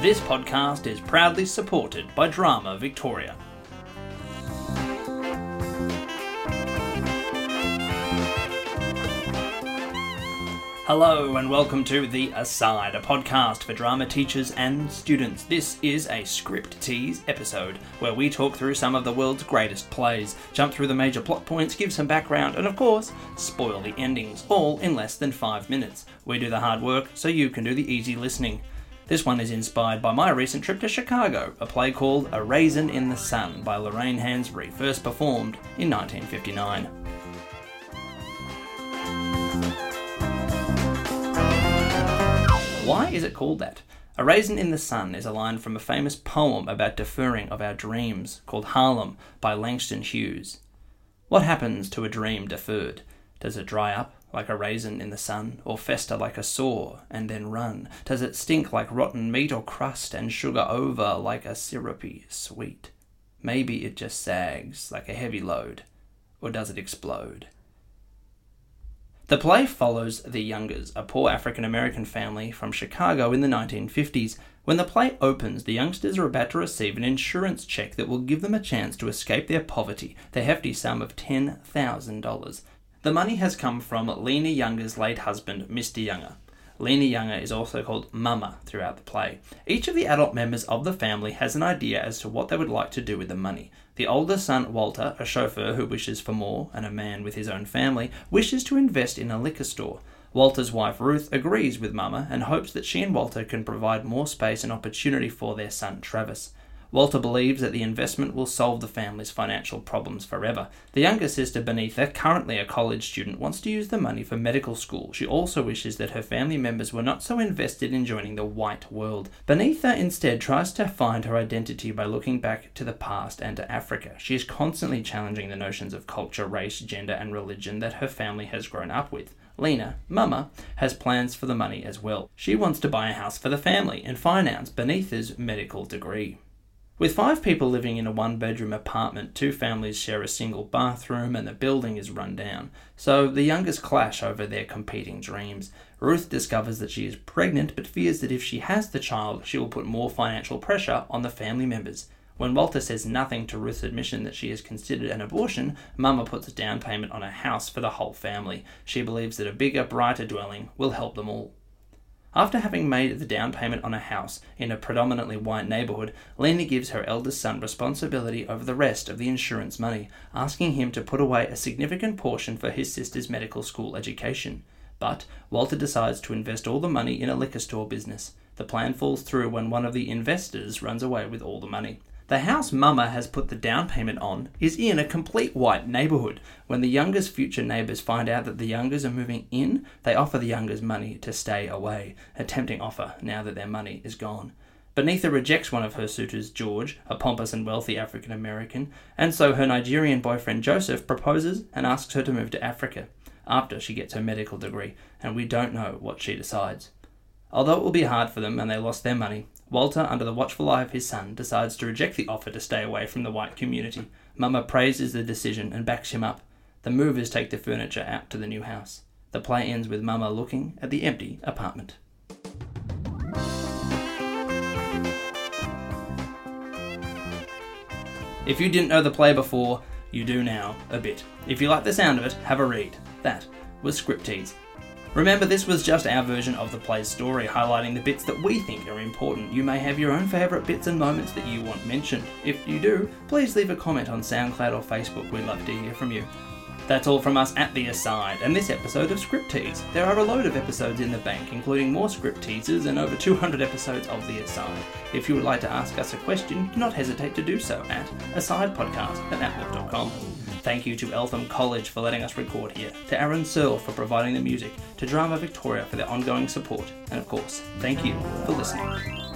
This podcast is proudly supported by Drama Victoria. Hello and welcome to The Aside, a podcast for drama teachers and students. This is a script tease episode where we talk through some of the world's greatest plays, jump through the major plot points, give some background, and of course, spoil the endings, all in less than five minutes. We do the hard work so you can do the easy listening. This one is inspired by my recent trip to Chicago, a play called A Raisin in the Sun by Lorraine Hansberry, first performed in 1959. Why is it called that? A Raisin in the Sun is a line from a famous poem about deferring of our dreams called Harlem by Langston Hughes. What happens to a dream deferred? Does it dry up like a raisin in the sun, or fester like a sore and then run? Does it stink like rotten meat or crust and sugar over like a syrupy sweet? Maybe it just sags like a heavy load, or does it explode? The play follows the Youngers, a poor African American family from Chicago in the 1950s. When the play opens, the Youngers are about to receive an insurance check that will give them a chance to escape their poverty, the hefty sum of $10,000. The money has come from Lena Younger's late husband, Mr. Younger. Lena Younger is also called Mama throughout the play. Each of the adult members of the family has an idea as to what they would like to do with the money. The older son, Walter, a chauffeur who wishes for more, and a man with his own family, wishes to invest in a liquor store. Walter's wife, Ruth, agrees with Mama and hopes that she and Walter can provide more space and opportunity for their son, Travis. Walter believes that the investment will solve the family's financial problems forever. The younger sister, Beneatha, currently a college student, wants to use the money for medical school. She also wishes that her family members were not so invested in joining the white world. Beneatha instead tries to find her identity by looking back to the past and to Africa. She is constantly challenging the notions of culture, race, gender, and religion that her family has grown up with. Lena, Mama, has plans for the money as well. She wants to buy a house for the family and finance Beneatha's medical degree. With five people living in a one bedroom apartment, two families share a single bathroom and the building is run down. So the Youngers clash over their competing dreams. Ruth discovers that she is pregnant but fears that if she has the child, she will put more financial pressure on the family members. When Walter says nothing to Ruth's admission that she has considered an abortion, Mama puts a down payment on a house for the whole family. She believes that a bigger, brighter dwelling will help them all. After having made the down payment on a house in a predominantly white neighborhood, Lena gives her eldest son responsibility over the rest of the insurance money, asking him to put away a significant portion for his sister's medical school education. But Walter decides to invest all the money in a liquor store business. The plan falls through when one of the investors runs away with all the money. The house Mama has put the down payment on is in a complete white neighborhood. When the Youngers' future neighbors find out that the Youngers are moving in, they offer the Youngers money to stay away, a tempting offer now that their money is gone. Beneatha rejects one of her suitors, George, a pompous and wealthy African American, and so her Nigerian boyfriend Joseph proposes and asks her to move to Africa after she gets her medical degree, and we don't know what she decides. Although it will be hard for them and they lost their money, Walter, under the watchful eye of his son, decides to reject the offer to stay away from the white community. Mama praises the decision and backs him up. The movers take the furniture out to the new house. The play ends with Mama looking at the empty apartment. If you didn't know the play before, you do now, a bit. If you like the sound of it, have a read. That was Script Tease. Remember, this was just our version of the play's story, highlighting the bits that we think are important. You may have your own favourite bits and moments that you want mentioned. If you do, please leave a comment on SoundCloud or Facebook. We'd love to hear from you. That's all from us at The Aside and this episode of Script Tease. There are a load of episodes in the bank, including more script teasers and over 200 episodes of The Aside. If you would like to ask us a question, do not hesitate to do so at asidepodcast at outlook.com. Thank you to Eltham College for letting us record here, to Aaron Searle for providing the music, to Drama Victoria for their ongoing support, and of course, thank you for listening.